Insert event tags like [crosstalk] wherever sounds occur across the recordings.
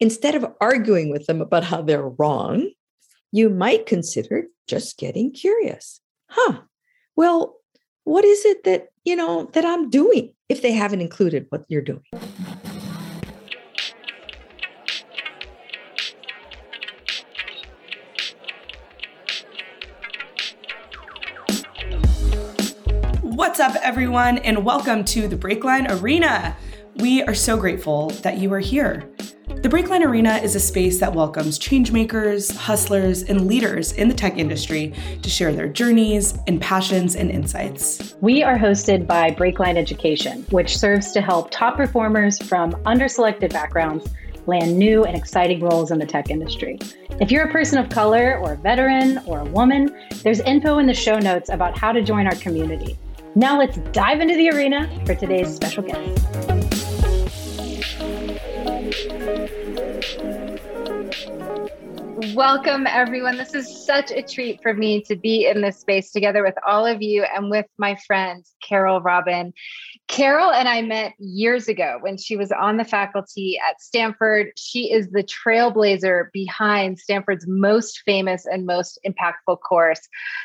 instead of arguing with them about how they're wrong, you might consider just getting curious. Huh. Well, what is it that, you know, that I'm doing if they haven't included what you're doing? What's up, everyone, and welcome to the Breakline Arena. We are so grateful that you are here. The Breakline Arena is a space that welcomes changemakers, hustlers, and leaders in the tech industry to share their journeys and passions and insights. We are hosted by Breakline Education, which serves to help top performers from underselected backgrounds land new and exciting roles in the tech industry. If you're a person of color or a veteran or a woman, there's info in the show notes about how to join our community. Now let's dive into the arena for today's special guest. Welcome, everyone. This is such a treat for me to be in this space together with all of you and with my friend, Carole Robin. Carole and I met years ago when she was on the faculty at Stanford. She is the trailblazer behind Stanford's most famous and most impactful course,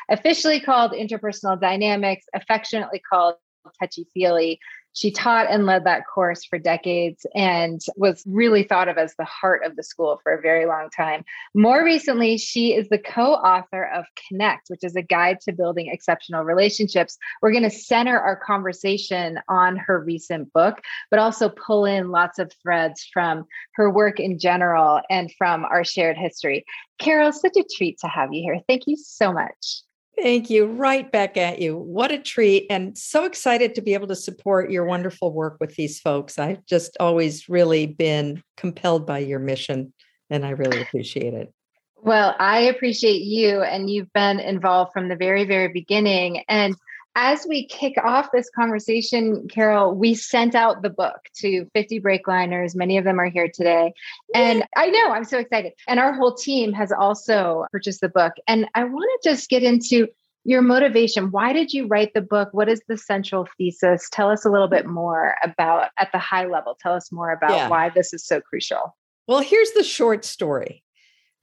officially called Interpersonal Dynamics, affectionately called Touchy Feely. She taught and led that course for decades and was really thought of as the heart of the school for a very long time. More recently, she is the co author of Connect, which is a guide to building exceptional relationships. We're going to center our conversation on her recent book, but also pull in lots of threads from her work in general and from our shared history. Carole, such a treat to have you here. Thank you so much. Thank you. Right back at you. What a treat. And so excited to be able to support your wonderful work with these folks. I've just always really been compelled by your mission, and I really appreciate it. Well, I appreciate you, and you've been involved from the very, very beginning. And as we kick off this conversation, Carole, we sent out the book to 50 breakliners. Many of them are here today. And I know I'm so excited. And our whole team has also purchased the book. And I want to just get into your motivation. Why did you write the book? What is the central thesis? Tell us a little bit more about, at the high level, tell us more about yeah. why this is so crucial. Well, here's the short story.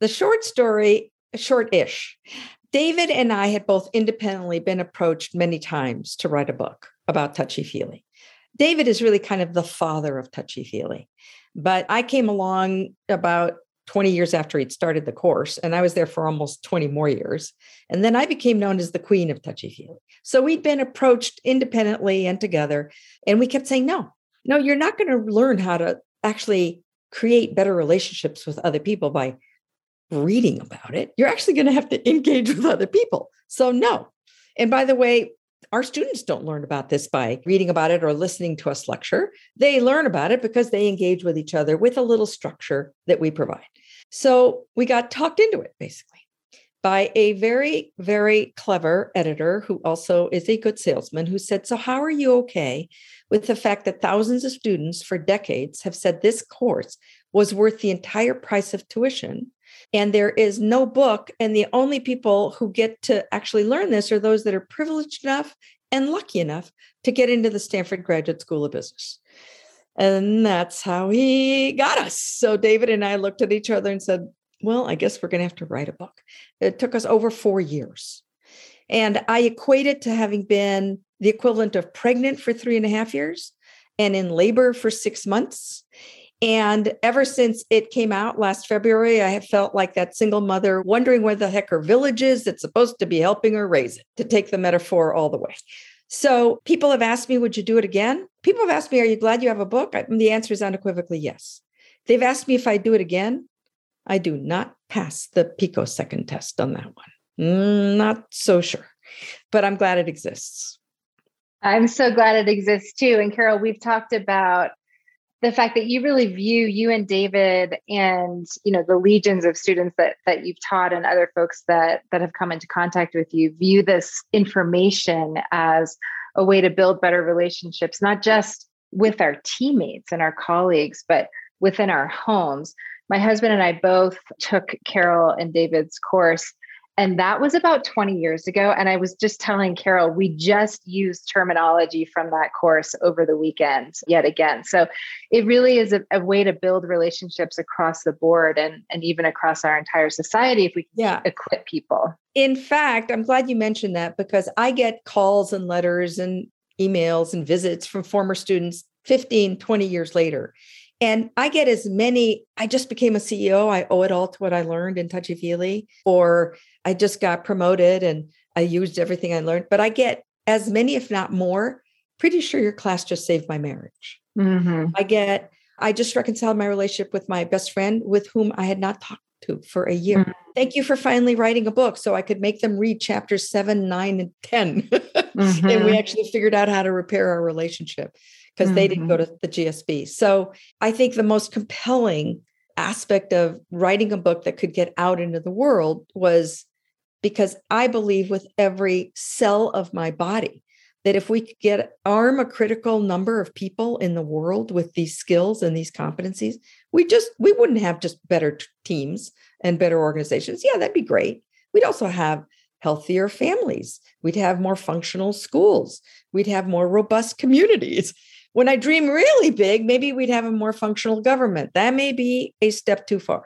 The short story, short ish, David and I had both independently been approached many times to write a book about touchy feely. David is really kind of the father of touchy feely. But I came along about 20 years after he'd started the course, and I was there for almost 20 more years. And then I became known as the queen of touchy feely. So we'd been approached independently and together, and we kept saying, no, no, you're not going to learn how to actually create better relationships with other people by reading about it, you're actually going to have to engage with other people. So, no. And by the way, our students don't learn about this by reading about it or listening to us lecture. They learn about it because they engage with each other with a little structure that we provide. So we got talked into it basically by a very, very clever editor who also is a good salesman who said, So, how are you okay with the fact that thousands of students for decades have said this course was worth the entire price of tuition? And there is no book. And the only people who get to actually learn this are those that are privileged enough and lucky enough to get into the Stanford Graduate School of Business. And that's how he got us. So David and I looked at each other and said, well, I guess we're going to have to write a book. It took us over four years. And I equate it to having been the equivalent of pregnant for three and a half years and in labor for six months and ever since it came out last February, I have felt like that single mother wondering where the heck her village is that's supposed to be helping her raise it, to take the metaphor all the way. So people have asked me, would you do it again? People have asked me, are you glad you have a book? I, the answer is unequivocally yes. They've asked me if I do it again. I do not pass the picosecond test on that one. Mm, not so sure, but I'm glad it exists. I'm so glad it exists too. And Carole, we've talked about the fact that you really view you and David and you know the legions of students that that you've taught and other folks that that have come into contact with you view this information as a way to build better relationships not just with our teammates and our colleagues but within our homes. My husband and I both took Carole and David's course And that was about 20 years ago. And I was just telling Carole, we just used terminology from that course over the weekend yet again. So it really is a, a way to build relationships across the board and, and even across our entire society if we can yeah. equip people. In fact, I'm glad you mentioned that because I get calls and letters and emails and visits from former students 15, 20 years later. And I get as many, I just became a CEO. I owe it all to what I learned in touchy feely, or I just got promoted and I used everything I learned. But I get as many, if not more. Pretty sure your class just saved my marriage. Mm-hmm. I get, I just reconciled my relationship with my best friend with whom I had not talked to for a year. Mm-hmm. Thank you for finally writing a book so I could make them read chapters seven, nine, and 10. mm-hmm. [laughs] And we actually figured out how to repair our relationship because mm-hmm. they didn't go mm-hmm. to the GSB. So I think the most compelling aspect of writing a book that could get out into the world was because I believe with every cell of my body that if we could get arm a critical number of people in the world with these skills and these competencies, we just we wouldn't have just better teams and better organizations. Yeah, that'd be great. We'd also have healthier families. We'd have more functional schools. We'd have more robust communities. When I dream really big, maybe we'd have a more functional government. That may be a step too far.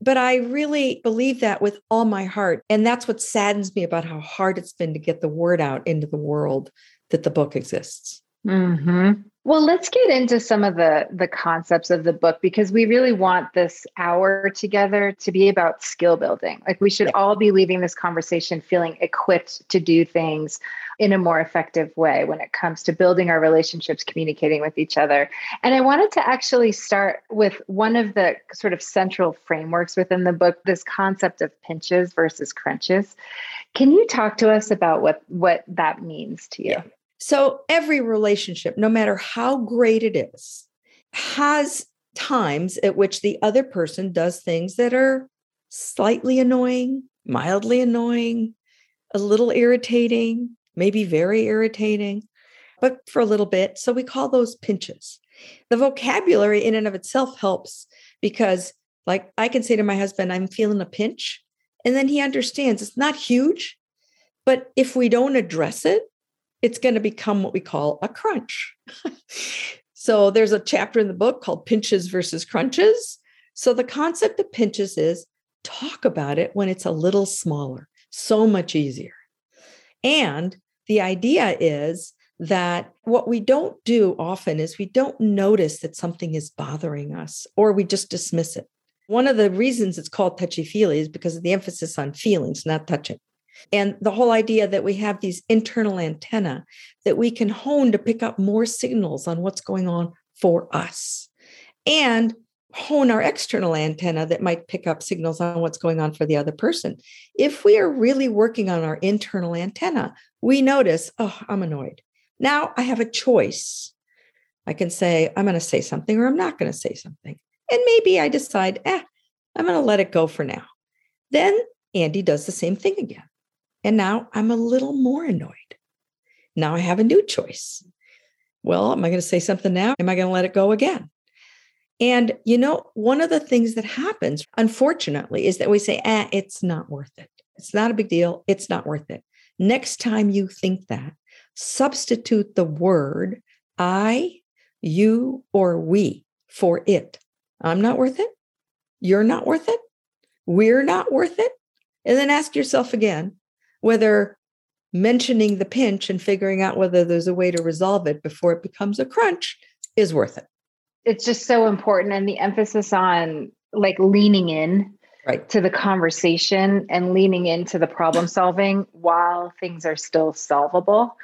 But I really believe that with all my heart. And that's what saddens me about how hard it's been to get the word out into the world that the book exists. Mm-hmm. Well, let's get into some of the the concepts of the book because we really want this hour together to be about skill building. Like we should yeah. all be leaving this conversation feeling equipped to do things in a more effective way when it comes to building our relationships, communicating with each other. And I wanted to actually start with one of the sort of central frameworks within the book, this concept of pinches versus crunches. Can you talk to us about what what that means to you? Yeah. So every relationship, no matter how great it is, has times at which the other person does things that are slightly annoying, mildly annoying, a little irritating, maybe very irritating, but for a little bit. So we call those pinches. The vocabulary in and of itself helps because, like, I can say to my husband, I'm feeling a pinch. And then he understands it's not huge, but if we don't address it, it's going to become what we call a crunch. [laughs] so there's a chapter in the book called Pinches versus Crunches. So the concept of pinches is talk about it when it's a little smaller, so much easier. And the idea is that what we don't do often is we don't notice that something is bothering us or we just dismiss it. One of the reasons it's called touchy feely is because of the emphasis on feelings, not touching. And the whole idea that we have these internal antenna that we can hone to pick up more signals on what's going on for us and hone our external antenna that might pick up signals on what's going on for the other person. If we are really working on our internal antenna, we notice, oh, I'm annoyed. Now I have a choice. I can say, I'm going to say something or I'm not going to say something. And maybe I decide, eh, I'm going to let it go for now. Then Andy does the same thing again. And now I'm a little more annoyed. Now I have a new choice. Well, am I going to say something now? Am I going to let it go again? And, you know, one of the things that happens, unfortunately, is that we say, ah, it's not worth it. It's not a big deal. It's not worth it. Next time you think that, substitute the word I, you, or we for it. I'm not worth it. You're not worth it. We're not worth it. And then ask yourself again whether mentioning the pinch and figuring out whether there's a way to resolve it before it becomes a crunch is worth it. It's just so important. And the emphasis on like leaning in right. to the conversation and leaning into the problem solving while things are still solvable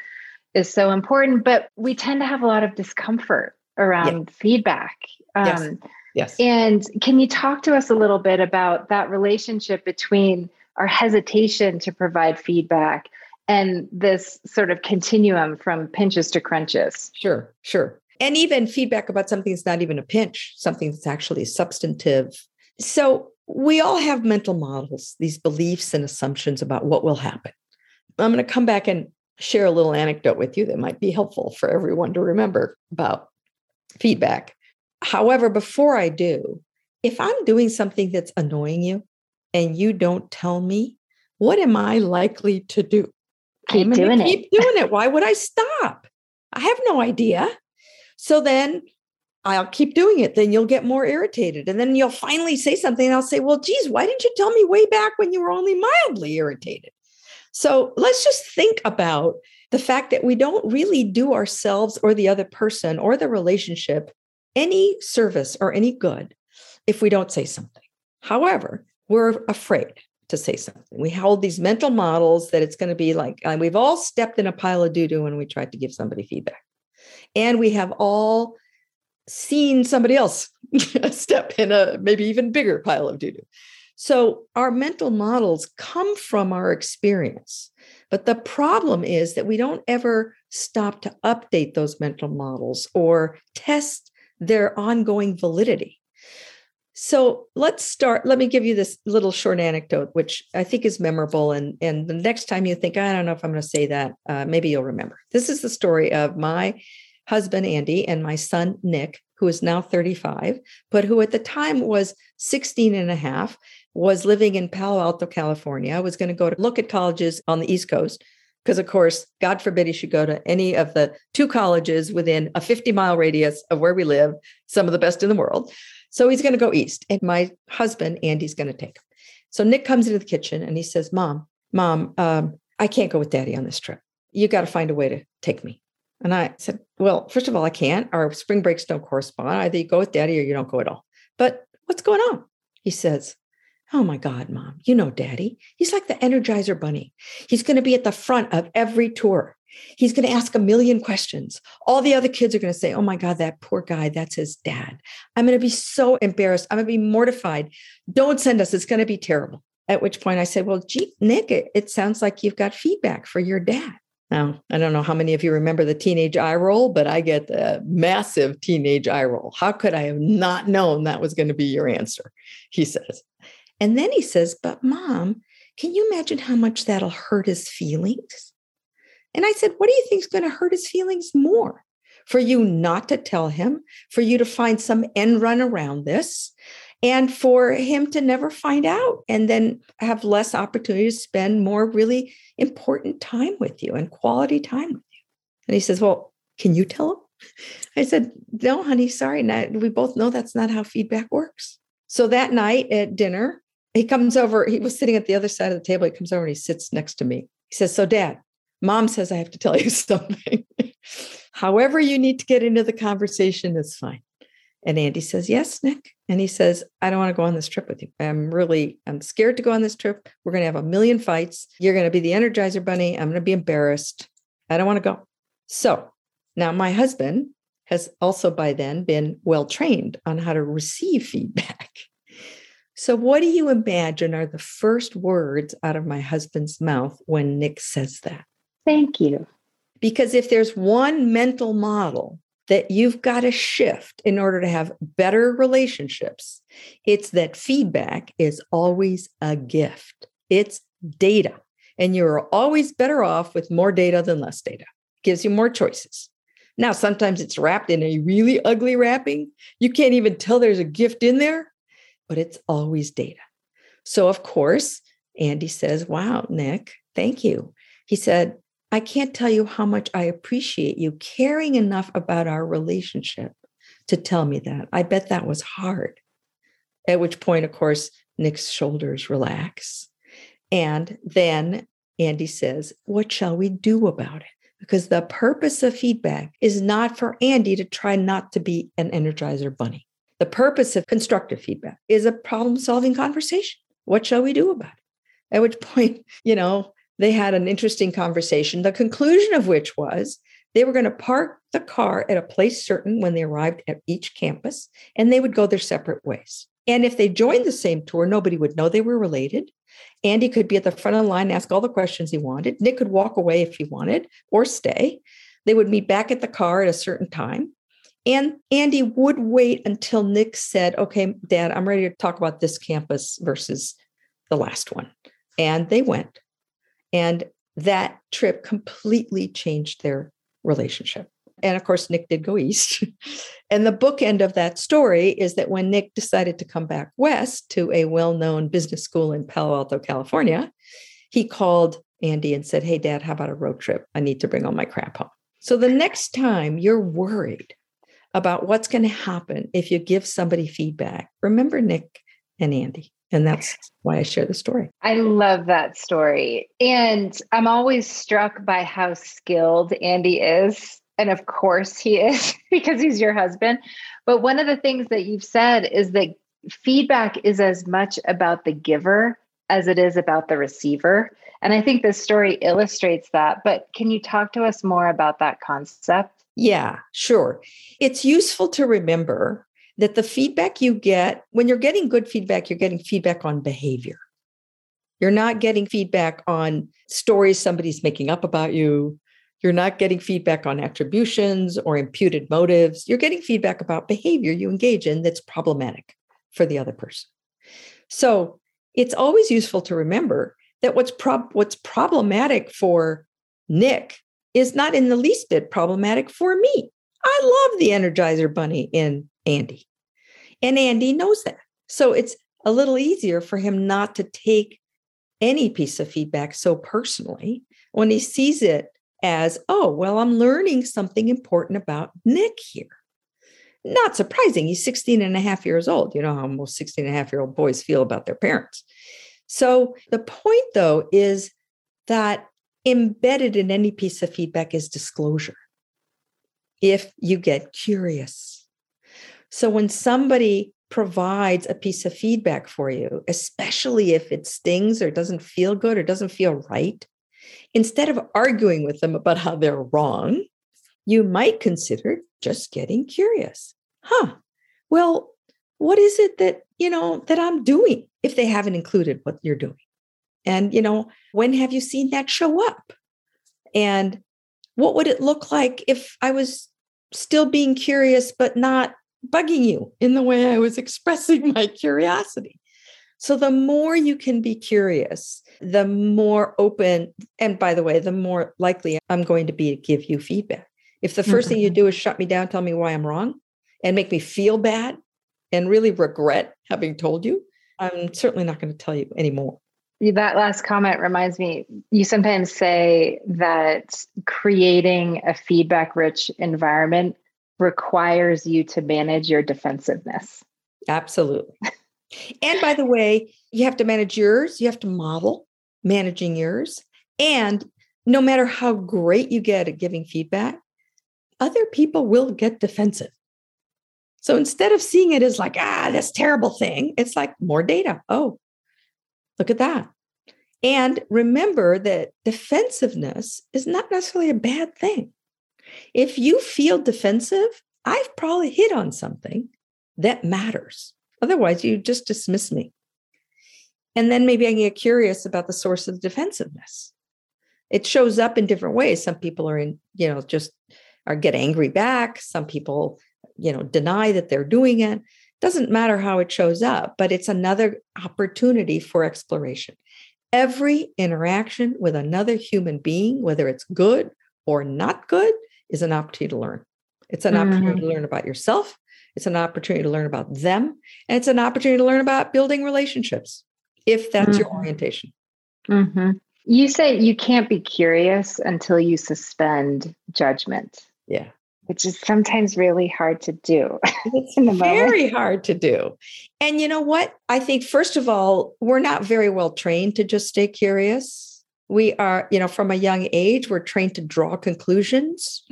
is so important. But we tend to have a lot of discomfort around feedback. Um, yes. yes. And can you talk to us a little bit about that relationship between our hesitation to provide feedback and this sort of continuum from pinches to crunches. Sure, sure. And even feedback about something that's not even a pinch, something that's actually substantive. So we all have mental models, these beliefs and assumptions about what will happen. I'm going to come back and share a little anecdote with you that might be helpful for everyone to remember about feedback. However, before I do, if I'm doing something that's annoying you, and you don't tell me what am I likely to do? Keep I'm doing keep it. doing it. Why would I stop? I have no idea. So then I'll keep doing it. Then you'll get more irritated. And then you'll finally say something. And I'll say, well, geez, why didn't you tell me way back when you were only mildly irritated? So let's just think about the fact that we don't really do ourselves or the other person or the relationship any service or any good if we don't say something. However, we're afraid to say something. We hold these mental models that it's going to be like, and we've all stepped in a pile of doo doo when we tried to give somebody feedback. And we have all seen somebody else [laughs] step in a maybe even bigger pile of doo doo. So our mental models come from our experience. But the problem is that we don't ever stop to update those mental models or test their ongoing validity. So let's start. Let me give you this little short anecdote, which I think is memorable. And, and the next time you think, I don't know if I'm going to say that, uh, maybe you'll remember. This is the story of my husband, Andy, and my son, Nick, who is now 35, but who at the time was 16 and a half, was living in Palo Alto, California, was going to go to look at colleges on the East Coast. Because, of course, God forbid he should go to any of the two colleges within a 50 mile radius of where we live, some of the best in the world. So he's going to go east. And my husband, Andy's going to take him. So Nick comes into the kitchen and he says, Mom, Mom, um, I can't go with daddy on this trip. You got to find a way to take me. And I said, Well, first of all, I can't. Our spring breaks don't correspond. Either you go with daddy or you don't go at all. But what's going on? He says, Oh my God, mom, you know daddy. He's like the Energizer Bunny. He's going to be at the front of every tour. He's going to ask a million questions. All the other kids are going to say, Oh my God, that poor guy, that's his dad. I'm going to be so embarrassed. I'm going to be mortified. Don't send us. It's going to be terrible. At which point I said, Well, gee, Nick, it, it sounds like you've got feedback for your dad. Now, I don't know how many of you remember the teenage eye roll, but I get the massive teenage eye roll. How could I have not known that was going to be your answer? He says. And then he says, But mom, can you imagine how much that'll hurt his feelings? And I said, What do you think is going to hurt his feelings more? For you not to tell him, for you to find some end run around this, and for him to never find out and then have less opportunity to spend more really important time with you and quality time with you. And he says, Well, can you tell him? [laughs] I said, No, honey, sorry. Not, we both know that's not how feedback works. So that night at dinner, he comes over. He was sitting at the other side of the table. He comes over and he sits next to me. He says, So, dad, mom says I have to tell you [laughs] something. However, you need to get into the conversation is fine. And Andy says, Yes, Nick. And he says, I don't want to go on this trip with you. I'm really, I'm scared to go on this trip. We're going to have a million fights. You're going to be the Energizer Bunny. I'm going to be embarrassed. I don't want to go. So now my husband has also by then been well trained on how to receive feedback. So, what do you imagine are the first words out of my husband's mouth when Nick says that? Thank you. Because if there's one mental model that you've got to shift in order to have better relationships, it's that feedback is always a gift. It's data. And you're always better off with more data than less data. it gives you more choices. Now, sometimes it's wrapped in a really ugly wrapping. You can't even tell there's a gift in there, but it's always data. So, of course, Andy says, Wow, Nick, thank you. He said, I can't tell you how much I appreciate you caring enough about our relationship to tell me that. I bet that was hard. At which point, of course, Nick's shoulders relax. And then Andy says, What shall we do about it? Because the purpose of feedback is not for Andy to try not to be an energizer bunny. The purpose of constructive feedback is a problem solving conversation. What shall we do about it? At which point, [laughs] you know, they had an interesting conversation, the conclusion of which was they were going to park the car at a place certain when they arrived at each campus, and they would go their separate ways. And if they joined the same tour, nobody would know they were related. Andy could be at the front of the line, ask all the questions he wanted. Nick could walk away if he wanted or stay. They would meet back at the car at a certain time. And Andy would wait until Nick said, Okay, dad, I'm ready to talk about this campus versus the last one. And they went. And that trip completely changed their relationship. And of course, Nick did go east. [laughs] and the bookend of that story is that when Nick decided to come back west to a well known business school in Palo Alto, California, he called Andy and said, Hey, dad, how about a road trip? I need to bring all my crap home. So the next time you're worried about what's going to happen if you give somebody feedback, remember Nick and Andy. And that's why I share the story. I love that story. And I'm always struck by how skilled Andy is. And of course he is [laughs] because he's your husband. But one of the things that you've said is that feedback is as much about the giver as it is about the receiver. And I think this story illustrates that. But can you talk to us more about that concept? Yeah, sure. It's useful to remember that the feedback you get, when you're getting good feedback, you're getting feedback on behavior. You're not getting feedback on stories somebody's making up about you. You're not getting feedback on attributions or imputed motives. You're getting feedback about behavior you engage in that's problematic for the other person. So it's always useful to remember that what's what's problematic for Nick is not in the least bit problematic for me. I love the Energizer Bunny in Andy. And Andy knows that. So it's a little easier for him not to take any piece of feedback so personally when he sees it as, oh, well, I'm learning something important about Nick here. Not surprising. He's 16 and a half years old. You know how most 16 and a half year old boys feel about their parents. So the point, though, is that embedded in any piece of feedback is disclosure. If you get curious. So when somebody provides a piece of feedback for you, especially if it stings or doesn't feel good or doesn't feel right, instead of arguing with them about how they're wrong, you might consider just getting curious. Huh. Well, what is it that, you know, that I'm doing if they haven't included what you're doing? And, you know, when have you seen that show up? And what would it look like if I was still being curious, but not bugging you in the way I was [laughs] expressing my curiosity? So, the more you can be curious, the more open, and by the way, the more likely I'm going to be to give you feedback. If the 1st mm-hmm. thing you mm-hmm. do is shut me down, tell me why I'm wrong, and make me feel bad and really regret having told you, I'm certainly not going to tell you anymore. That last comment reminds me, you sometimes say that creating a feedback rich environment requires you to manage your defensiveness. Absolutely. [laughs] and by the way, you have to manage yours, you have to model managing yours. And no matter how great you get at giving feedback, other people will get defensive. So instead of seeing it as like, ah, this terrible thing, it's like more data. Oh, look at that. And remember that defensiveness is not necessarily a bad thing. If you feel defensive, I've probably hit on something that matters. Otherwise, you just dismiss me. And then maybe I get curious about the source of the defensiveness. It shows up in different ways. Some people are in, you know, just or get angry back. Some people, you know, deny that they're doing it. Doesn't matter how it shows up, but it's another opportunity for exploration. Every interaction with another human being, whether it's good or not good, is an opportunity to learn. It's an mm-hmm. opportunity to learn about yourself. It's an opportunity to learn about them. And it's an opportunity to learn about building relationships if that's mm-hmm. your orientation. Mm-hmm. You say you can't be curious until you suspend judgment. Yeah. Which is sometimes really hard to do. [laughs] It's very hard to do. And you know what? I think, first of all, we're not very well trained to just stay curious. We are, you know, from a young age, we're trained to draw conclusions.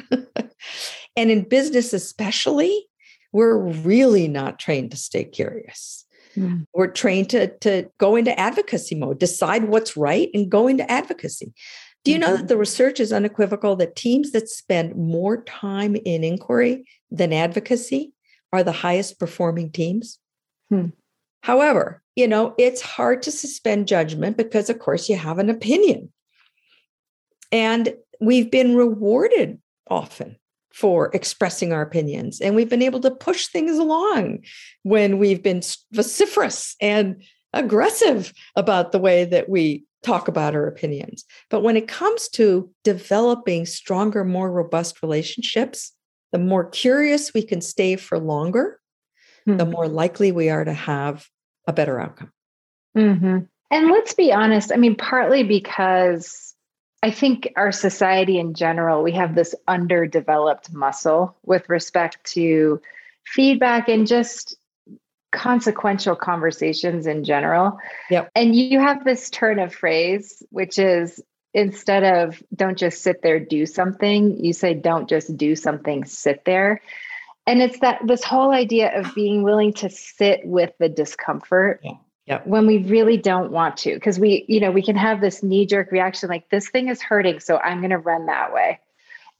[laughs] and in business, especially, we're really not trained to stay curious. Mm. We're trained to, to go into advocacy mode, decide what's right, and go into advocacy. Do you know that mm-hmm. the research is unequivocal that teams that spend more time in inquiry than advocacy are the highest performing teams? Hmm. However, you know, it's hard to suspend judgment because, of course, you have an opinion. And we've been rewarded often for expressing our opinions. And we've been able to push things along when we've been vociferous and aggressive about the way that we talk about our opinions. But when it comes to developing stronger, more robust relationships, the more curious we can stay for longer, mm-hmm. the more likely we are to have a better outcome. Mm-hmm. And let's be honest, I mean, partly because I think our society in general, we have this underdeveloped muscle with respect to feedback and just consequential conversations in general. Yep. And you have this turn of phrase, which is instead of don't just sit there, do something, you say don't just do something, sit there. And it's that this whole idea of being willing to sit with the discomfort. Yeah. Yep. When we really don't want to, because we, you know, we can have this knee jerk reaction like this thing is hurting, so I'm going to run that way.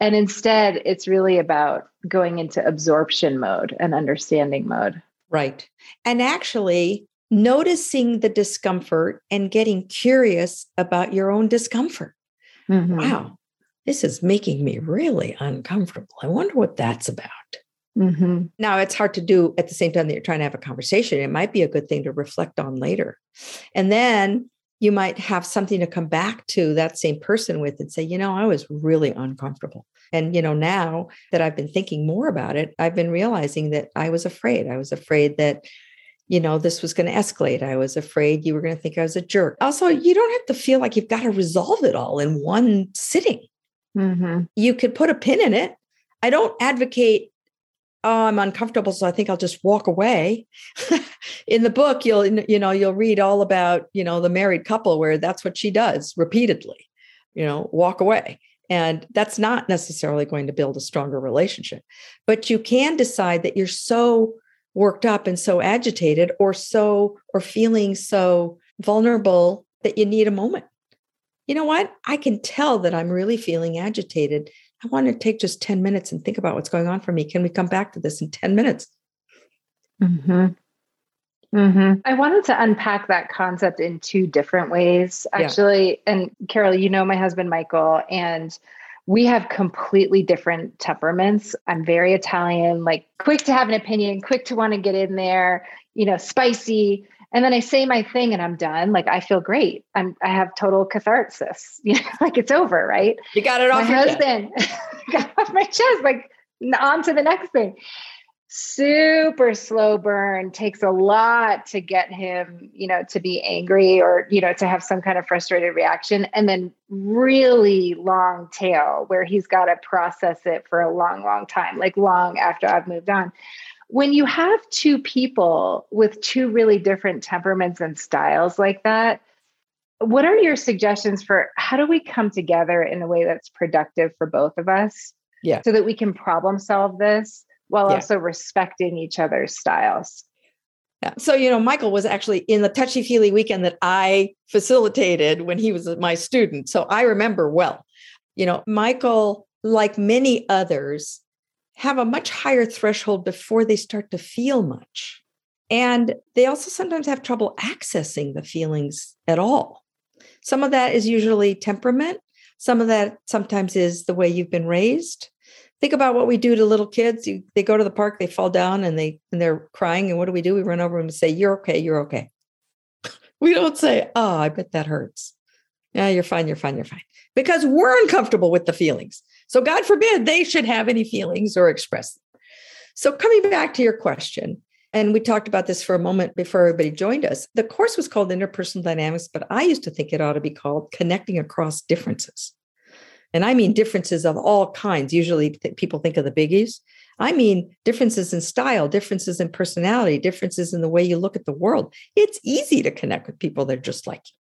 And instead, it's really about going into absorption mode and understanding mode. Right. And actually noticing the discomfort and getting curious about your own discomfort. Mhm. Wow, this is making me really uncomfortable. I wonder what that's about. Mhm. Now, it's hard to do at the same time that you're trying to have a conversation. It might be a good thing to reflect on later. And then you might have something to come back to that same person with and say, you know, I was really uncomfortable. And, you know, now that I've been thinking more about it, I've been realizing that I was afraid. I was afraid that, you know, this was going to escalate. I was afraid you were going to think I was a jerk. Also, you don't have to feel like you've got to resolve it all in one sitting Mhm. you could put a pin in it. I don't advocate, oh, I'm uncomfortable, so I think I'll just walk away. [laughs] in the book, you'll you know you'll read all about you know the married couple where that's what she does repeatedly, you know, walk away. And that's not necessarily going to build a stronger relationship. But you can decide that you're so worked up and so agitated or so or feeling so vulnerable that you need a moment you know what? I can tell that I'm really feeling agitated. I want to take just 10 minutes and think about what's going on for me. Can we come back to this in 10 minutes? hmm hmm I wanted to unpack that concept in two different ways, Yeah. actually. And Carole, you know my husband Michael, and we have completely different temperaments. I'm very Italian, like quick to have an opinion, quick to want to get in there, you know, spicy. And then I say my thing and I'm done. Like I feel great. I'm I have total catharsis. [laughs] You know, like it's over, right? You got it my off your husband [laughs] got off my chest, like on to the next thing. Super slow burn takes a lot to get him, you know, to be angry or, you know, to have some kind of frustrated reaction. And then really long tail where he's got to process it for a long, long time, like long after I've moved on. When you have two people with two really different temperaments and styles like that, what are your suggestions for how do we come together in a way that's productive for both of us? Yeah. So that we can problem solve this while Yeah. also respecting each other's styles. Yeah. So, you know, Michael was actually in the touchy feely weekend that I facilitated when he was my student. So I remember well. You know, Michael, like many others, have a much higher threshold before they start to feel much. And they also sometimes have trouble accessing the feelings at all. Some of that is usually temperament. Some of that sometimes is the way you've been raised. Think about what we do to little kids. You, they go to the park, they fall down, and they and they're crying. And what do we do? We run over them and say, "You're okay. You're okay." [laughs] we don't say, "Oh, I bet that hurts." Yeah, you're fine. You're fine. You're fine. Because we're uncomfortable with the feelings. So God forbid they should have any feelings or express them. So coming back to your question, and we talked about this for a moment before everybody joined us. The course was called Interpersonal Dynamics, but I used to think it ought to be called Connecting Across Differences. And I mean differences of all kinds. Usually th- people think of the biggies. I mean differences in style, differences in personality, differences in the way you look at the world. It's easy to connect with people that are just like you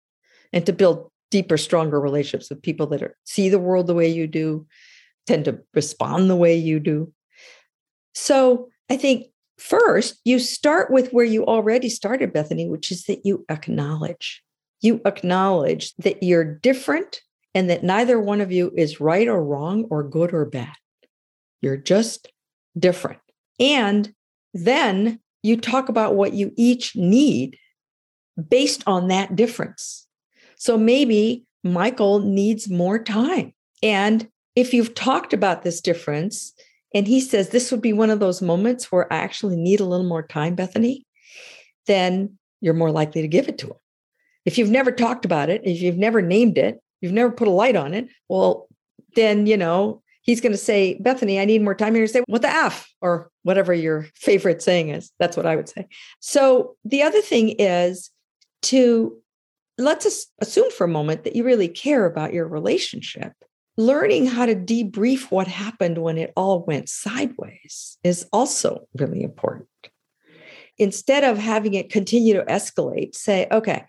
and to build deeper, stronger relationships with people that are, see the world the way you do, tend to respond the way you do. So I think first you start with where you already started, Bethany, which is that you acknowledge. You acknowledge that you're different and that neither one of you is right or wrong or good or bad. You're just different. And then you talk about what you each need based on that difference. So maybe Michael needs more time. And if you've talked about this difference and he says this would be one of those moments where I actually need a little more time, Bethany, then you're more likely to give it to him. If you've never talked about it, if you've never named it, you've never put a light on it, well, then, you know, he's going to say, Bethany, I need more time. You're going to say, what the F, or whatever your favorite saying is. That's what I would say. So the other thing is to let's assume for a moment that you really care about your relationship. Learning how to debrief what happened when it all went sideways is also really important. Instead of having it continue to escalate, say, okay,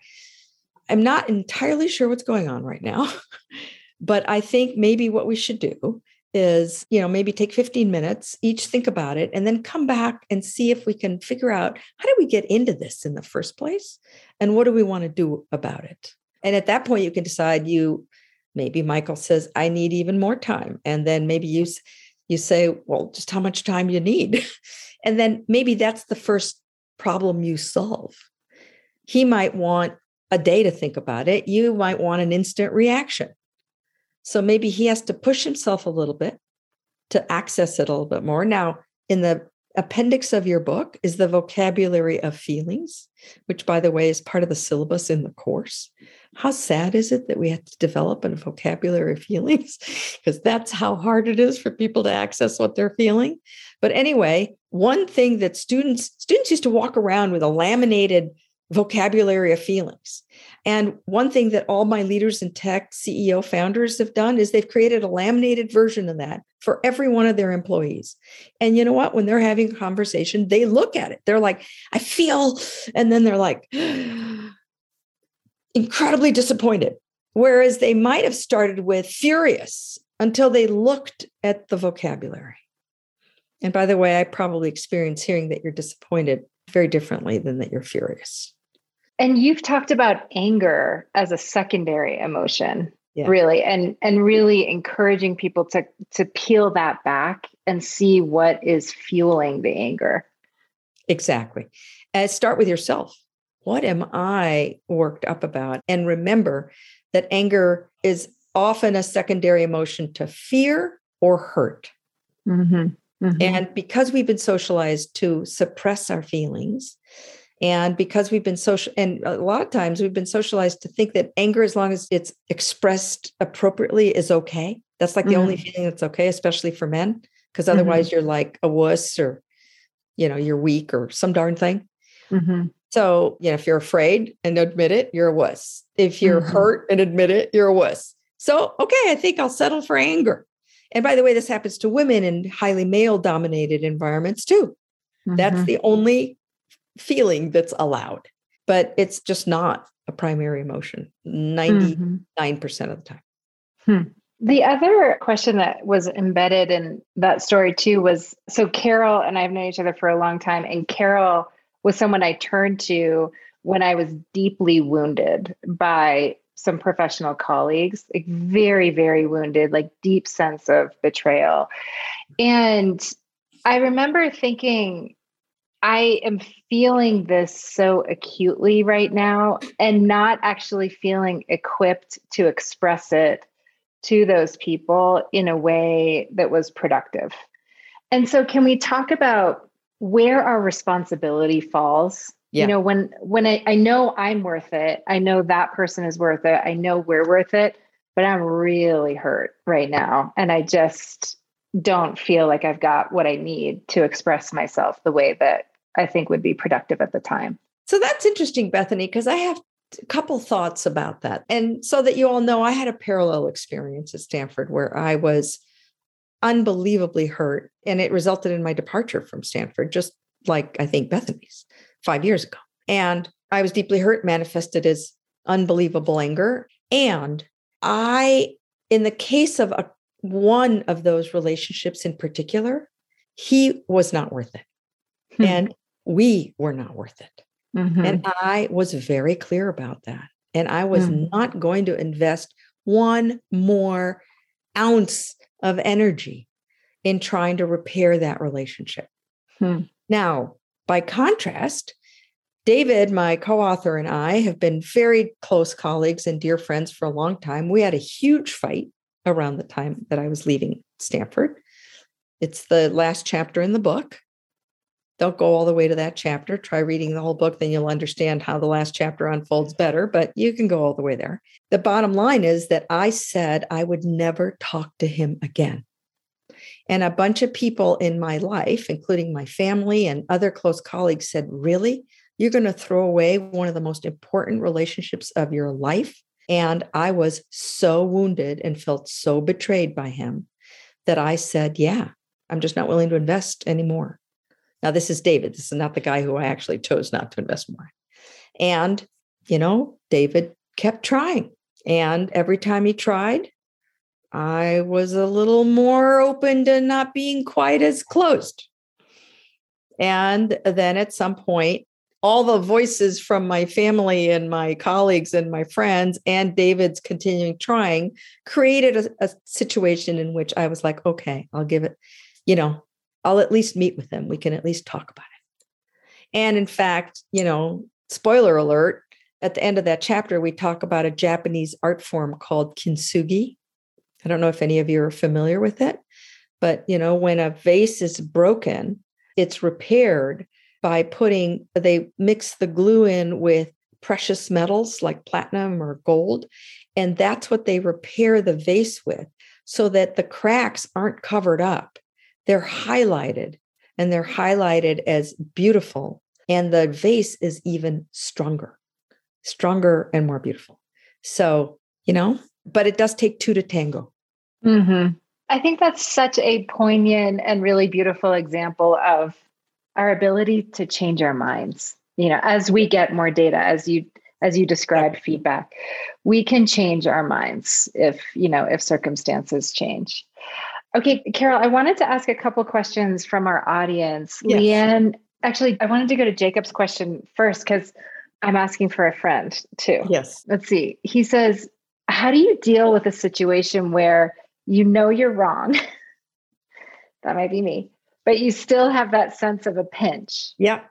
I'm not entirely sure what's going on right now, [laughs] but I think maybe what we should do is, you know, maybe take 15 minutes, each think about it, and then come back and see if we can figure out how did we get into this in the first place? And what do we want to do about it? And at that point, you can decide you, maybe Michael says, I need even more time. And then maybe you, you say, well, just how much time you need. [laughs] and then maybe that's the first problem you solve. He might want a day to think about it. You might want an instant reaction. So maybe he has to push himself a little bit to access it a little bit more. Now, in the appendix of your book is the vocabulary of feelings, which, by the way, is part of the syllabus in the course. How sad is it that we have to develop a vocabulary of feelings? [laughs] because that's how hard it is for people to access what they're feeling. But anyway, one thing that students students used to walk around with a laminated vocabulary of feelings. And one thing that all my leaders in tech, CEO founders have done is they've created a laminated version of that for every one of their employees. And you know what? When they're having a conversation, they look at it. They're like, I feel, and then they're like, incredibly disappointed. Whereas they might have started with furious until they looked at the vocabulary. And by the way, I probably experience hearing that you're disappointed very differently than that you're furious. And you've talked about anger as a secondary emotion, yeah. really, and and really encouraging people to to peel that back and see what is fueling the anger. Exactly. And start with yourself. What am I worked up about? And remember that anger is often a secondary emotion to fear or hurt. Mm-hmm. Mm-hmm. And because we've been socialized to suppress our feelings, and because we've been social, and a lot of times we've been socialized to think that anger, as long as it's expressed appropriately, is okay. That's like the mm-hmm. only feeling that's okay, especially for men, because mm-hmm. otherwise you're like a wuss or, you know, you're weak or some darn thing. Mm-hmm. So, you know, if you're afraid and admit it, you're a wuss. If you're mm-hmm. hurt and admit it, you're a wuss. So, okay, I think I'll settle for anger. And by the way, this happens to women in highly male dominated environments too. Mm-hmm. That's the only feeling that's allowed, but it's just not a primary emotion 99% mm-hmm. of the time. Hmm. The other question that was embedded in that story too was so Carole and I've known each other for a long time, and Carole was someone I turned to when I was deeply wounded by some professional colleagues, like very, very wounded, like deep sense of betrayal. And I remember thinking, I am feeling this so acutely right now and not actually feeling equipped to express it to those people in a way that was productive. And so, can we talk about where our responsibility falls yeah. you know when when I, I know i'm worth it. I know that person is worth it. I know we're worth it but i'm really hurt right now. And i just don't feel like i've got what i need to express myself the way that i think would be productive at the time. So that's interesting bethany because i have a couple thoughts about that. And so that you all know i had a parallel experience at stanford where i was unbelievably hurt and it resulted in my departure from stanford just like i think bethany's five years ago. And I was deeply hurt, manifested as unbelievable anger. And I, in the case of a, one of those relationships in particular, he was not worth it. Hmm. And we were not worth it. Mm-hmm. And I was very clear about that. And I was mm. not going to invest one more ounce of energy in trying to repair that relationship. Hmm. Now, by contrast, David, my co author, and I have been very close colleagues and dear friends for a long time. We had a huge fight around the time that I was leaving Stanford. It's the last chapter in the book. Don't go all the way to that chapter. Try reading the whole book, then you'll understand how the last chapter unfolds better, but you can go all the way there. The bottom line is that I said I would never talk to him again. And a bunch of people in my life, including my family and other close colleagues, said, Really? you're going to throw away one of the most important relationships of your life. And I was so wounded and felt so betrayed by him that I said, Yeah, I'm just not willing to invest anymore. Now, this is David. This is not the guy who I actually chose not to invest more. And, you know, David kept trying. And every time he tried, I was a little more open to not being quite as closed. And then at some point, all the voices from my family and my colleagues and my friends and David's continuing trying created a, a, situation in which I was like, okay, I'll give it, you know, I'll at least meet with them. We can at least talk about it. And in fact, you know, spoiler alert, at the end of that chapter, we talk about a Japanese art form called kintsugi. I don't know if any of you are familiar with it, but you know, when a vase is broken, it's repaired by putting they mix the glue in with precious metals like platinum or gold and that's what they repair the vase with so that the cracks aren't covered up they're highlighted and they're highlighted as beautiful and the vase is even stronger stronger and more beautiful. So you know but it does take two to tango. Mm-hmm. i think that's such a poignant and really beautiful example of our ability to change our minds you know as we get more data as you as you described feedback. We can change our minds if you know if circumstances change okay Carole i wanted to ask a couple questions from our audience yes. leanne actually i wanted to go to jacob's question first because i'm asking for a friend too yes let's see he says how do you deal with a situation where you know you're wrong [laughs] that might be me but you still have that sense of a pinch. Yeah.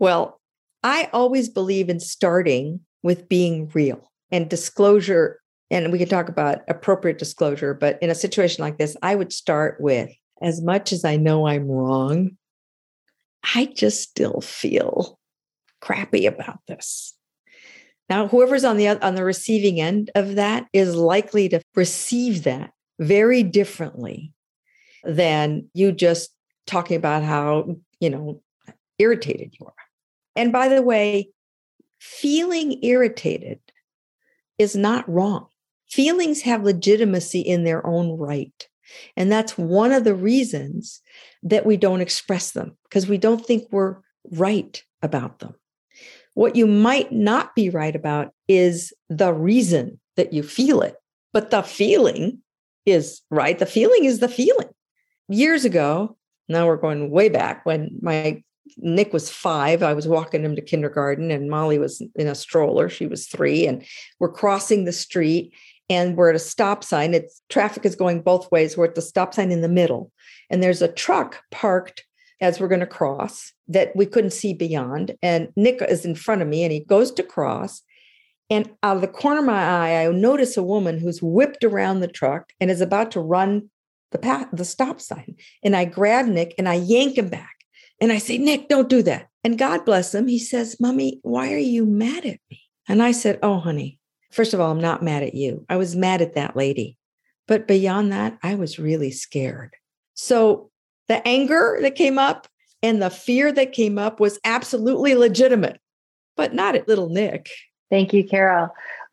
Well, I always believe in starting with being real and disclosure. And we can talk about appropriate disclosure, but in a situation like this, I would start with as much as I know I'm wrong, I just still feel crappy about this. Now, whoever's on the on the receiving end of that is likely to receive that very differently than you just talking about how, you know, irritated you are. And by the way, feeling irritated is not wrong. Feelings have legitimacy in their own right. And that's one of the reasons that we don't express them because we don't think we're right about them. What you might not be right about is the reason that you feel it, but the feeling is right. The feeling is the feeling. Years ago, now we're going way back when my Nick was five. I was walking him to kindergarten, and Molly was in a stroller. She was three, and we're crossing the street, and we're at a stop sign. It's traffic is going both ways. We're at the stop sign in the middle, and there's a truck parked as we're going to cross that we couldn't see beyond. And Nick is in front of me, and he goes to cross. And out of the corner of my eye, I notice a woman who's whipped around the truck and is about to run the path, the stop sign. And I grab Nick and I yank him back. And I say, Nick, don't do that. And God bless him. He says, Mommy, why are you mad at me? And I said, Oh, honey, first of all, I'm not mad at you. I was mad at that lady. But beyond that, I was really scared. So the anger that came up and the fear that came up was absolutely legitimate, but not at little Nick. Thank you, Carole.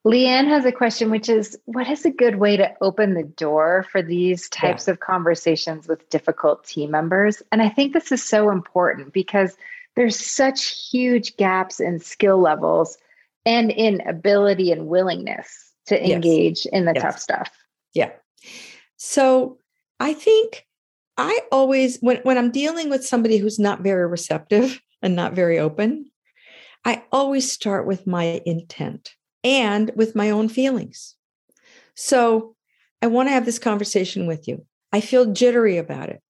Leanne has a question, which is what is a good way to open the door for these types yeah. of conversations with difficult team members? And I think this is so important because there's such huge gaps in skill levels and in ability and willingness to engage yes. in the yes. tough stuff. Yeah. So I think I always, when, when I'm dealing with somebody who's not very receptive and not very open, I always start with my intent and with my own feelings. So I want to have this conversation with you. I feel jittery about it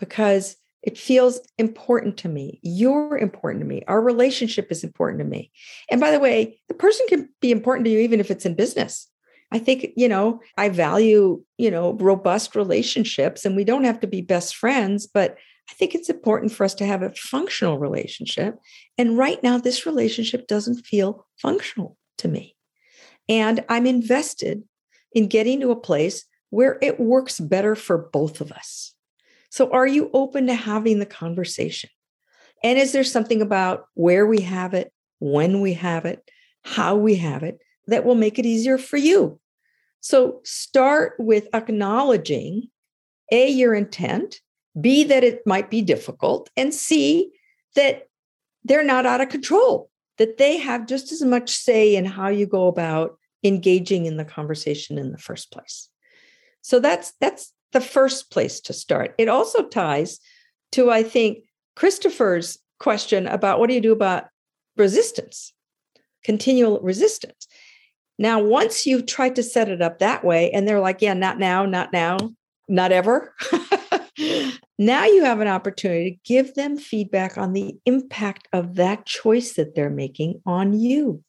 because it feels important to me. You're important to me. Our relationship is important to me. And by the way, the person can be important to you even if it's in business. I think, you know, I value, you know, robust relationships and we don't have to be best friends, but I think it's important for us to have a functional relationship. And right now, this relationship doesn't feel functional to me. And I'm invested in getting to a place where it works better for both of us. So, are you open to having the conversation? And is there something about where we have it, when we have it, how we have it that will make it easier for you? So start with acknowledging A, your intent, B, that it might be difficult, and C, that they're not out of control, that they have just as much say in how you go about engaging in the conversation in the first place. So that's that's the first place to start. It also ties to, I think, Christopher's question about what do you do about resistance, continual resistance. Now, once you've tried to set it up that way, and they're like, yeah, not now, not now, not ever. [laughs] now you have an opportunity to give them feedback on the impact of that choice that they're making on you.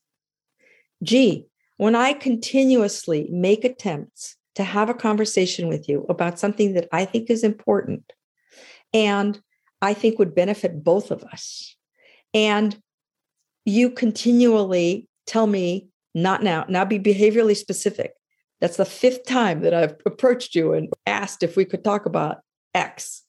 Gee, when I continuously make attempts to have a conversation with you about something that I think is important and I think would benefit both of us, and you continually tell me not now. Now be behaviorally specific. That's the fifth time that I've approached you and asked if we could talk about X.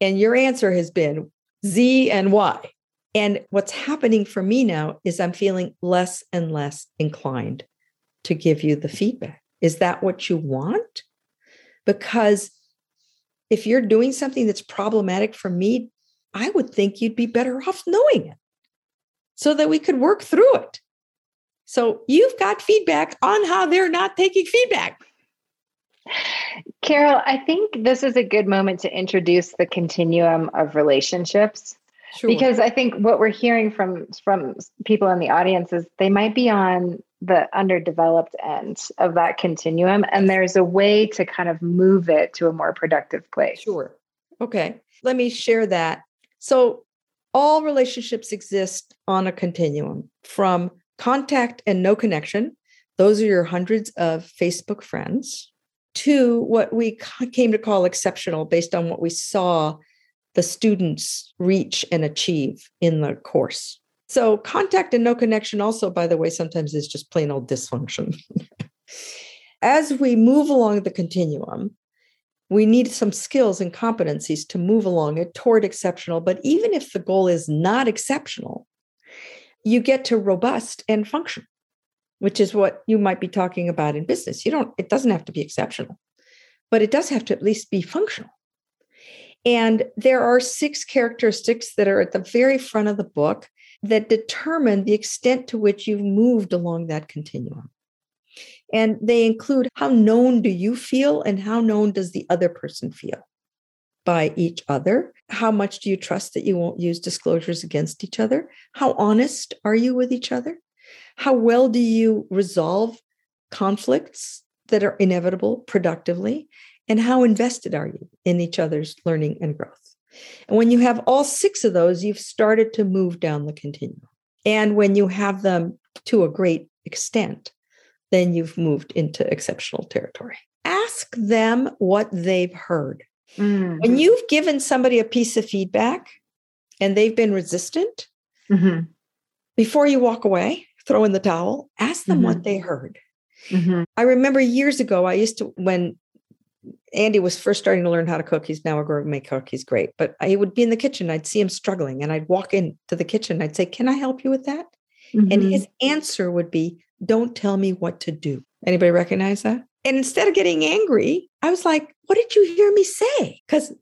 And your answer has been Z and Y. And what's happening for me now is I'm feeling less and less inclined to give you the feedback. Is that what you want? Because if you're doing something that's problematic for me, I would think you'd be better off knowing it so that we could work through it. So you've got feedback on how they're not taking feedback. Carole, I think this is a good moment to introduce the continuum of relationships. Sure. Because I think what we're hearing from from people in the audience is they might be on the underdeveloped end of that continuum and there's a way to kind of move it to a more productive place. Sure. Okay. Let me share that. So all relationships exist on a continuum from contact and no connection. Those are your hundreds of Facebook friends. To what we came to call exceptional based on what we saw the students reach and achieve in the course. So, contact and no connection, also, by the way, sometimes is just plain old dysfunction. [laughs] As we move along the continuum, we need some skills and competencies to move along it toward exceptional. But even if the goal is not exceptional, you get to robust and function, which is what you might be talking about in business. You don't, it doesn't have to be exceptional, but it does have to at least be functional. And there are six characteristics that are at the very front of the book that determine the extent to which you've moved along that continuum. And they include how known do you feel and how known does the other person feel by each other? How much do you trust that you won't use disclosures against each other? How honest are you with each other? How well do you resolve conflicts that are inevitable productively? And how invested are you in each other's learning and growth? And when you have all six of those, you've started to move down the continuum. And when you have them to a great extent, then you've moved into exceptional territory. Ask them what they've heard. Mm-hmm. When you've given somebody a piece of feedback and they've been resistant, mm-hmm. before you walk away, throw in the towel, ask them mm-hmm. what they heard. Mm-hmm. I remember years ago, I used to, when Andy was first starting to learn how to cook, he's now a gourmet cook, he's great, but I would be in the kitchen, I'd see him struggling, and I'd walk into the kitchen, I'd say, Can I help you with that? And mm-hmm. his answer would be, Don't tell me what to do. Anybody recognize that? And instead of getting angry, I was like, what did you hear me say? Because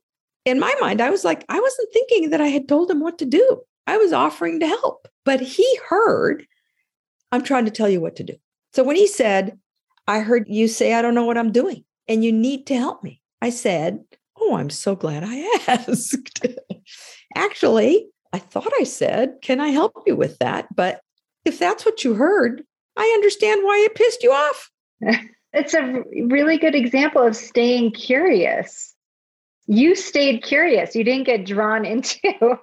in my mind, I was like, I wasn't thinking that I had told him what to do. I was offering to help. But he heard, I'm trying to tell you what to do. So when he said, I heard you say, I don't know what I'm doing and you need to help me, I said, Oh, I'm so glad I [laughs] asked. Actually, I thought I said, Can I help you with that? But if that's what you heard, I understand why it pissed you off. [laughs] It's a really good example of staying curious. You stayed curious. You didn't get drawn [laughs] into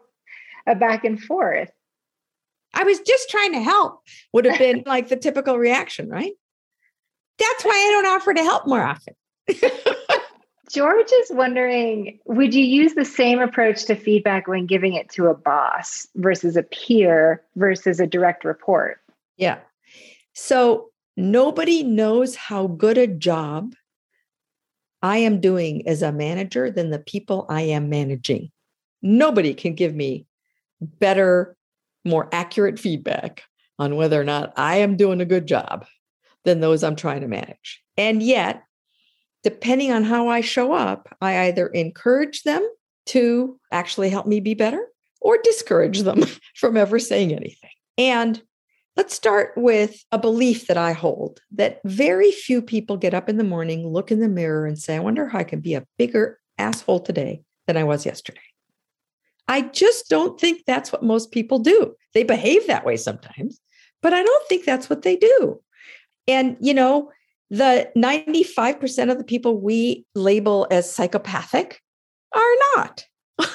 a back and forth. I was just trying to help, would have been like the typical reaction, right? That's why I don't offer to help more often. [laughs] George is wondering Would you use the same approach to feedback when giving it to a boss versus a peer versus a direct report? Yeah. So Nobody knows how good a job I am doing as a manager than the people I am managing. Nobody can give me better, more accurate feedback on whether or not I am doing a good job than those I'm trying to manage. And yet, depending on how I show up, I either encourage them to actually help me be better or discourage them [laughs] from ever saying anything. And let's start with a belief that I hold that very few people get up in the morning, look in the mirror, and say, I wonder how I can be a bigger asshole today than I was yesterday. I just don't think that's what most people do. They behave that way sometimes, but I don't think that's what they do. And, you know, the 95% of the people we label as psychopathic are not. [laughs]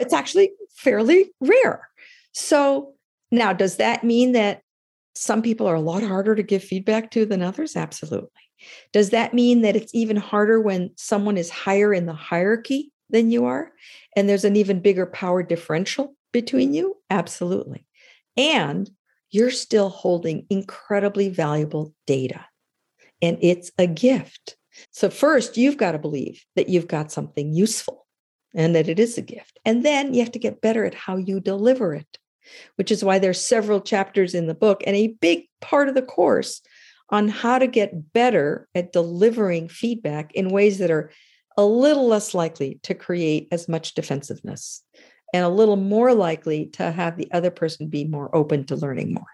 it's actually fairly rare. So now, does that mean that some people are a lot harder to give feedback to than others? Absolutely. Does that mean that it's even harder when someone is higher in the hierarchy than you are? And there's an even bigger power differential between you? Absolutely. And you're still holding incredibly valuable data, and it's a gift. So, first, you've got to believe that you've got something useful and that it is a gift. And then you have to get better at how you deliver it, which is why there's several chapters in the book and a big part of the course on how to get better at delivering feedback in ways that are a little less likely to create as much defensiveness and a little more likely to have the other person be more open to learning more.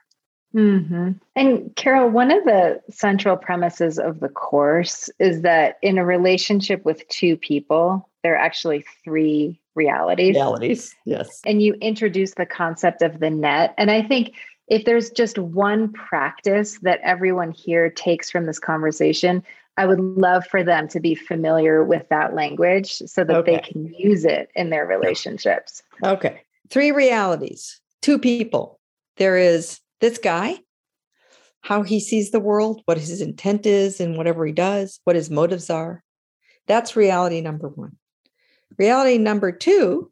Mm-hmm. And Carole, one of the central premises of the course is that in a relationship with two people, there are actually three realities. Realities, yes. And you introduce the concept of the net. And I think if there's just one practice that everyone here takes from this conversation, I would love for them to be familiar with that language so that okay. they can use it in their relationships. Okay. Three realities, two people. There is this guy, how he sees the world, what his intent is in whatever he does, what his motives are. That's reality number one. Reality number two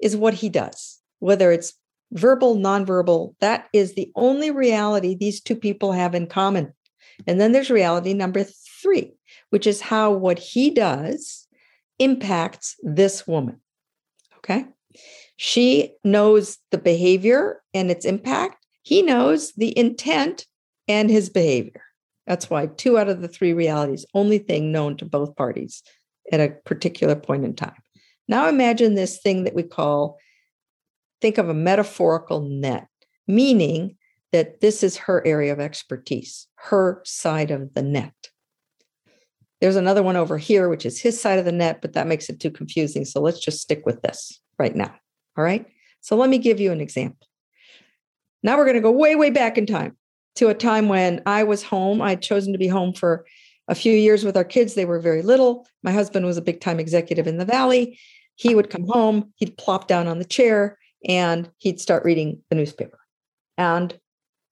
is what he does, whether it's verbal, nonverbal. That is the only reality these two people have in common. And then there's reality number three, which is how what he does impacts this woman. Okay. She knows the behavior and its impact. He knows the intent and his behavior. That's why two out of the three realities, only thing known to both parties at a particular point in time. Now imagine this thing that we call, think of a metaphorical net, meaning that this is her area of expertise, her side of the net. There's another one over here, which is his side of the net, but that makes it too confusing. So let's just stick with this right now. All right. So let me give you an example. Now we're going to go way, way back in time to a time when I was home. I'd chosen to be home for a few years with our kids. They were very little. My husband was a big time executive in the Valley. He would come home, he'd plop down on the chair, and he'd start reading the newspaper. And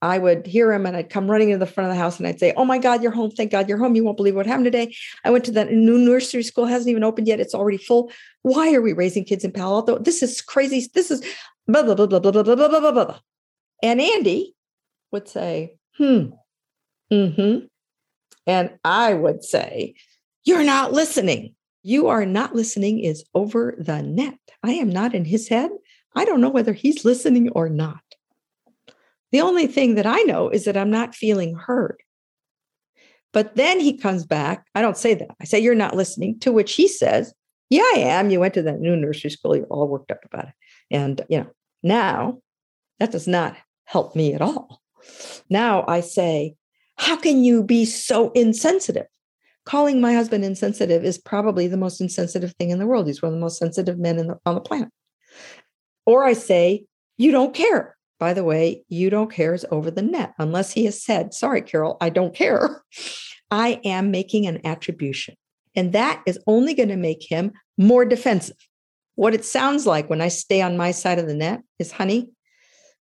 I would hear him and I'd come running into the front of the house and I'd say, Oh my God, you're home. Thank God you're home. You won't believe what happened today. I went to that new nursery school, hasn't even opened yet. It's already full. Why are we raising kids in Palo Alto? This is crazy. This is blah, blah, blah, blah, blah, blah, blah, blah, blah, blah. And Andy would say, Hmm, mm-hmm. And I would say, You're not listening. You are not listening is over the net. I am not in his head. I don't know whether he's listening or not. The only thing that I know is that I'm not feeling heard. But then he comes back. I don't say that. I say, You're not listening. To which he says, Yeah, I am. You went to that new nursery school. You're all worked up about it. And, you know, now that does not help me at all. Now I say, How can you be so insensitive? Calling my husband insensitive is probably the most insensitive thing in the world. He's one of the most sensitive men the, on the planet. Or I say, You don't care by the way, you don't care is over the net, unless he has said, sorry, Carole, I don't care. I am making an attribution. And that is only going to make him more defensive. What it sounds like when I stay on my side of the net is, honey,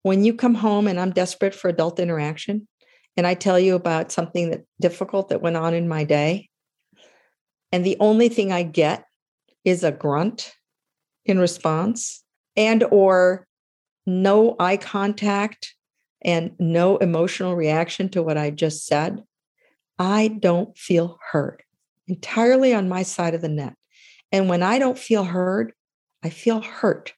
when you come home and I'm desperate for adult interaction, and I tell you about something that difficult that went on in my day, and the only thing I get is a grunt in response and or no eye contact and no emotional reaction to what I just said, I don't feel heard entirely on my side of the net. And when I don't feel heard, I feel hurt.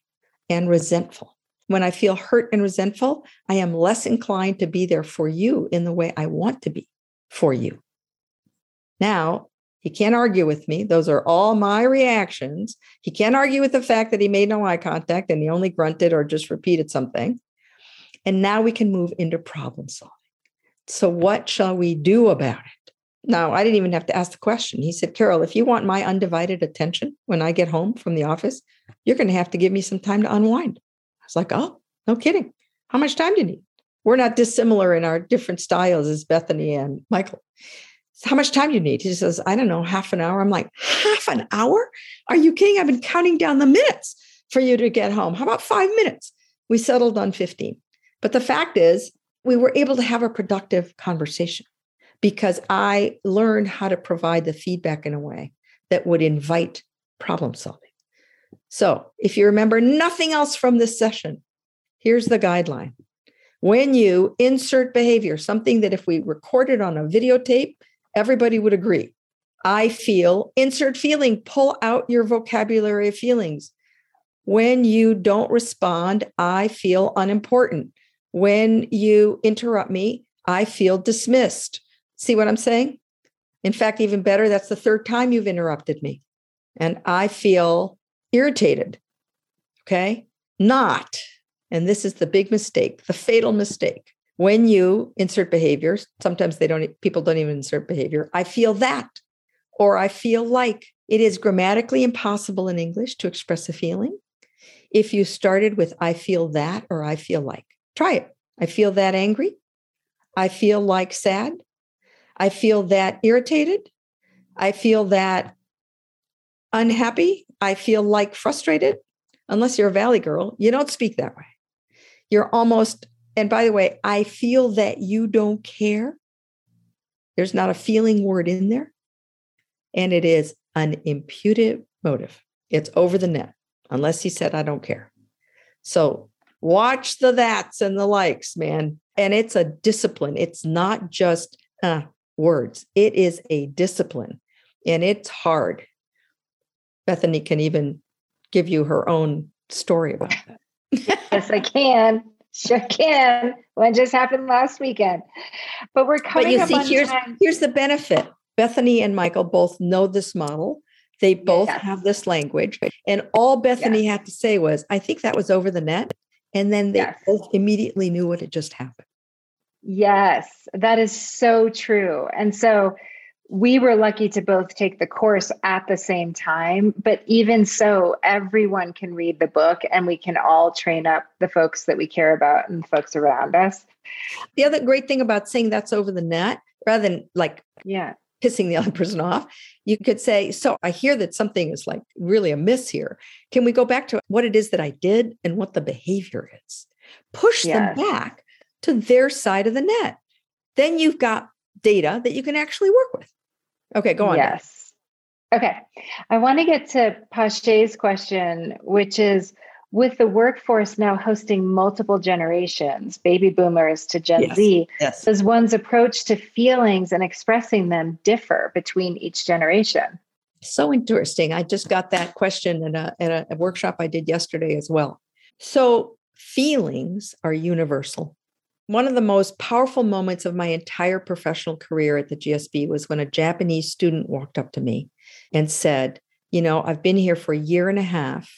and resentful. When I feel hurt and resentful, I am less inclined to be there for you in the way I want to be for you. Now, he can't argue with me. Those are all my reactions. He can't argue with the fact that he made no eye contact and he only grunted or just repeated something. And now we can move into problem solving. So, what shall we do about it? Now, I didn't even have to ask the question. He said, Carole, if you want my undivided attention when I get home from the office, you're going to have to give me some time to unwind. I was like, oh, no kidding. How much time do you need? We're not dissimilar in our different styles as Bethany and Michael how much time do you need? He says, I don't know, half an hour. I'm like, half an hour? Are you kidding? I've been counting down the minutes for you to get home. How about five minutes? We settled on 15. But the fact is, we were able to have a productive conversation because I learned how to provide the feedback in a way that would invite problem solving. So, if you remember nothing else from this session, here's the guideline. When you insert behavior, something that if we recorded on a videotape, everybody would agree. I feel, insert feeling, pull out your vocabulary of feelings. When you don't respond, I feel unimportant. When you interrupt me, I feel dismissed. See what I'm saying? In fact, even better, that's the third time you've interrupted me. And I feel irritated. Okay. Not, and this is the big mistake, the fatal mistake when you insert behaviors sometimes they don't people don't even insert behavior i feel that or i feel like it is grammatically impossible in english to express a feeling if you started with i feel that or i feel like try it i feel that angry i feel like sad i feel that irritated i feel that unhappy i feel like frustrated unless you're a valley girl you don't speak that way you're almost and by the way, I feel that you don't care. There's not a feeling word in there. And it is an imputed motive. It's over the net, unless he said, I don't care. So watch the that's and the likes, man. And it's a discipline. It's not just uh, words, it is a discipline. And it's hard. Bethany can even give you her own story about that. yes, I can. Sure can. One just happened last weekend. But we're coming but you see, here's, time. here's the benefit. Bethany and Michael both know this model. They both yes. have this language. And all Bethany yes. had to say was, I think that was over the net. And then they yes. both immediately knew what had just happened. Yes, that is so true. And so we were lucky to both take the course at the same time. But even so, everyone can read the book and we can all train up the folks that we care about and the folks around us. The other great thing about saying that's over the net, rather than like yeah, pissing the other person off, you could say, So I hear that something is like really amiss here. Can we go back to what it is that I did and what the behavior is? Push yes. them back to their side of the net. Then you've got data that you can actually work with. Okay, go on. Yes. Okay. I want to get to Pache's question, which is with the workforce now hosting multiple generations, baby boomers to Gen yes. Z, yes. does one's approach to feelings and expressing them differ between each generation? So interesting. I just got that question in a, at a workshop I did yesterday as well. So, feelings are universal one of the most powerful moments of my entire professional career at the GSB was when a Japanese student walked up to me and said, You know, I've been here for a year and a half.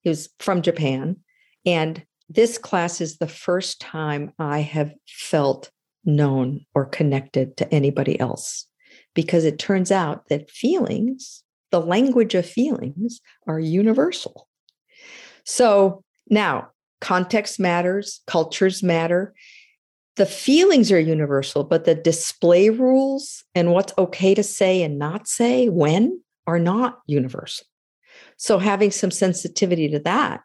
He was from Japan. And this class is the first time I have felt known or connected to anybody else because it turns out that feelings, the language of feelings, are universal. So now, context matters, cultures matter the feelings are universal, but the display rules and what's okay to say and not say when are not universal. So having some sensitivity to that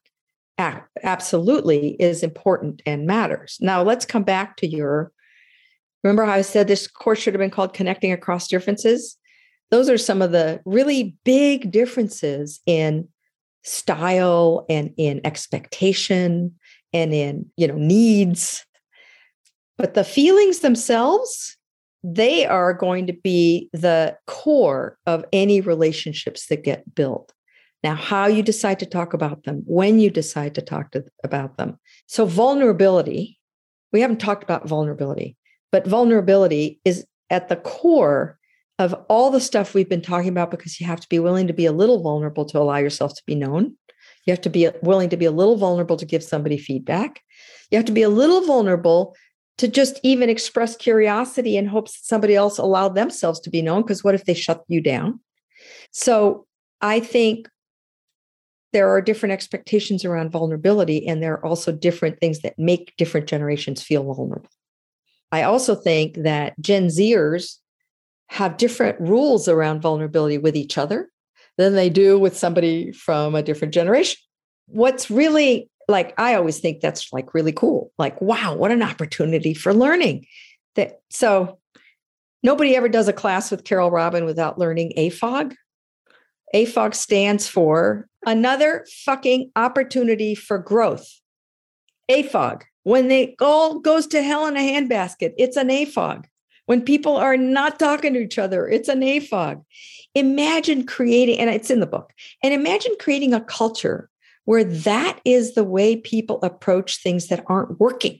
absolutely is important and matters. Now let's come back to your remember how I said this course should have been called Connecting Across Differences? Those are some of the really big differences in style and in expectation and in, you know, needs but the feelings themselves, they are going to be the core of any relationships that get built. Now, how you decide to talk about them, when you decide to talk to, about them. So, vulnerability, we haven't talked about vulnerability, but vulnerability is at the core of all the stuff we've been talking about because you have to be willing to be a little vulnerable to allow yourself to be known. You have to be willing to be a little vulnerable to give somebody feedback. You have to be a little vulnerable to just even express curiosity in hopes that somebody else allowed themselves to be known. Because what if they shut you down? So I think there are different expectations around vulnerability, and there are also different things that make different generations feel vulnerable. I also think that Gen Zers have different rules around vulnerability with each other than they do with somebody from a different generation. What's really like, I always think that's like really cool. Like, wow, what an opportunity for learning. That so nobody ever does a class with Carole Robin without learning AFOG. AFOG stands for another fucking opportunity for growth. AFOG. When they all goes to hell in a handbasket, it's an AFOG. When people are not talking to each other, it's an AFOG. Imagine creating, and it's in the book, and imagine creating a culture where that is the way people approach things that aren't working.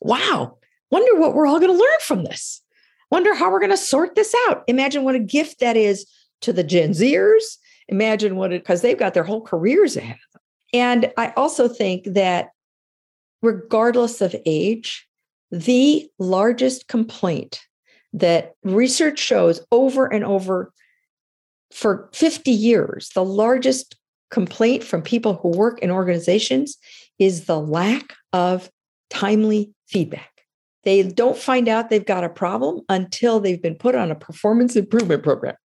Wow. Wonder what we're all going to learn from this. Wonder how we're going to sort this out. Imagine what a gift that is to the Gen Zers. Imagine what it, because they've got their whole careers ahead of them. And I also think that regardless of age, the largest complaint that research shows over and over for 50 years, the largest complaint from people who work in organizations is the lack of timely feedback. They don't find out they've got a problem until they've been put on a performance improvement program.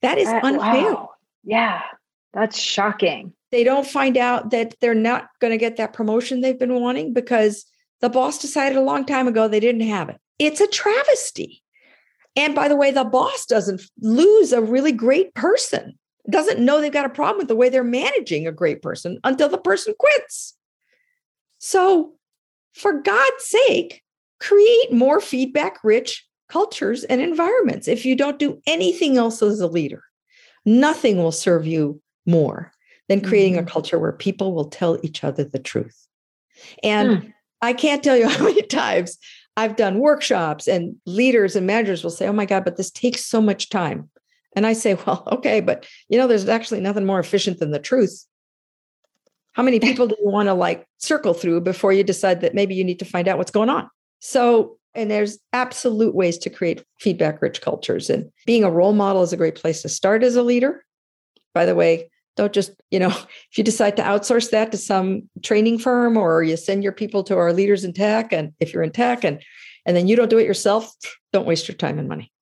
That is uh, unfair. Wow. Yeah, that's shocking. They don't find out that they're not going to get that promotion they've been wanting because the boss decided a long time ago they didn't have it. It's a travesty. And by the way, the boss doesn't lose a really great person, doesn't know they've got a problem with the way they're managing a great person until the person quits. So, for God's sake, create more feedback rich cultures and environments. If you don't do anything else as a leader, nothing will serve you more than creating mm-hmm. a culture where people will tell each other the truth. And mm. I can't tell you [laughs] how many times I've done workshops and leaders and managers will say, Oh my God, but this takes so much time. And I say, [laughs] Well, okay, but you know, there's actually nothing more efficient than the truth. How many people do you want to like circle through before you decide that maybe you need to find out what's going on? So, and there's absolute ways to create feedback rich cultures. And being a role model is a great place to start as a leader. By the way, don't just, you know, [laughs] if you decide to outsource that to some training firm or you send your people to our leaders in tech, and if you're in tech and and then you don't do it yourself, don't waste your time and money.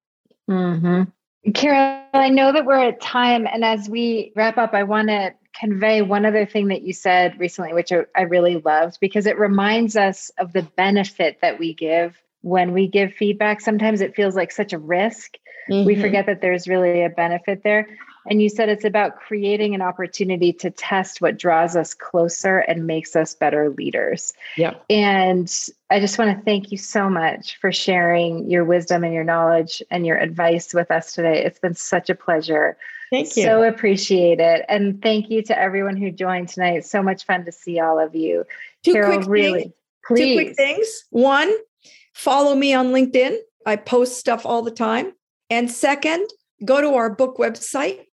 Mm-hmm. Carole, I know that we're at time. And as we wrap up, I want to convey one other thing that you said recently, which I really loved because it reminds us of the benefit that we give when we give feedback. Sometimes it feels like such a risk. Mm-hmm. We forget that there's really a benefit there. And you said it's about creating an opportunity to test what draws us closer and makes us better leaders. Yeah. And I just want to thank you so much for sharing your wisdom and your knowledge and your advice with us today. It's been such a pleasure. Thank you. So appreciate it. And thank you to everyone who joined tonight. It's so much fun to see all of you. Two Carole, quick really, things. please. Two quick things. One, follow me on LinkedIn. I post stuff all the time. And second, go to our book website,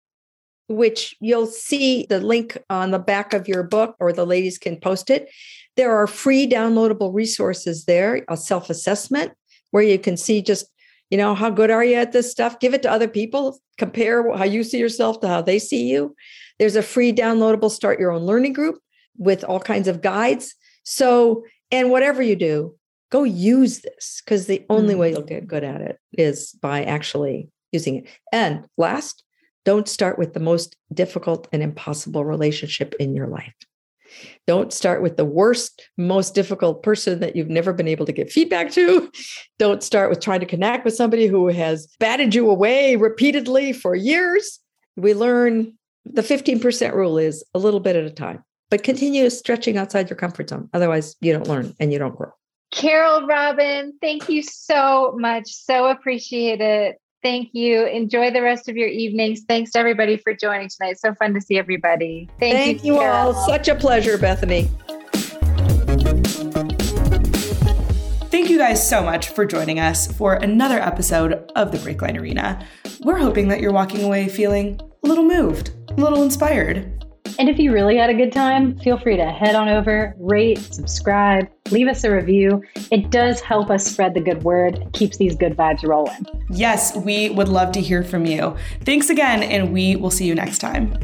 which you'll see the link on the back of your book, or the ladies can post it. There are free downloadable resources there, a self assessment where you can see just, you know, how good are you at this stuff? Give it to other people, compare how you see yourself to how they see you. There's a free downloadable start your own learning group with all kinds of guides. So, and whatever you do, go use this because the only way you'll mm-hmm. get good at it is by actually using it. And last, don't start with the most difficult and impossible relationship in your life. Don't start with the worst, most difficult person that you've never been able to get feedback to. Don't start with trying to connect with somebody who has batted you away repeatedly for years. We learn the 15% rule is a little bit at a time, but continue stretching outside your comfort zone. Otherwise, you don't learn and you don't grow. Carole Robin, thank you so much. So appreciate it. Thank you. Enjoy the rest of your evenings. Thanks to everybody for joining tonight. So fun to see everybody. Thank, Thank you, you all. Such a pleasure, Bethany. Thank you guys so much for joining us for another episode of the BreakLine Arena. We're hoping that you're walking away feeling a little moved, a little inspired. And if you really had a good time, feel free to head on over, rate, subscribe, leave us a review. It does help us spread the good word, keeps these good vibes rolling. Yes, we would love to hear from you. Thanks again, and we will see you next time.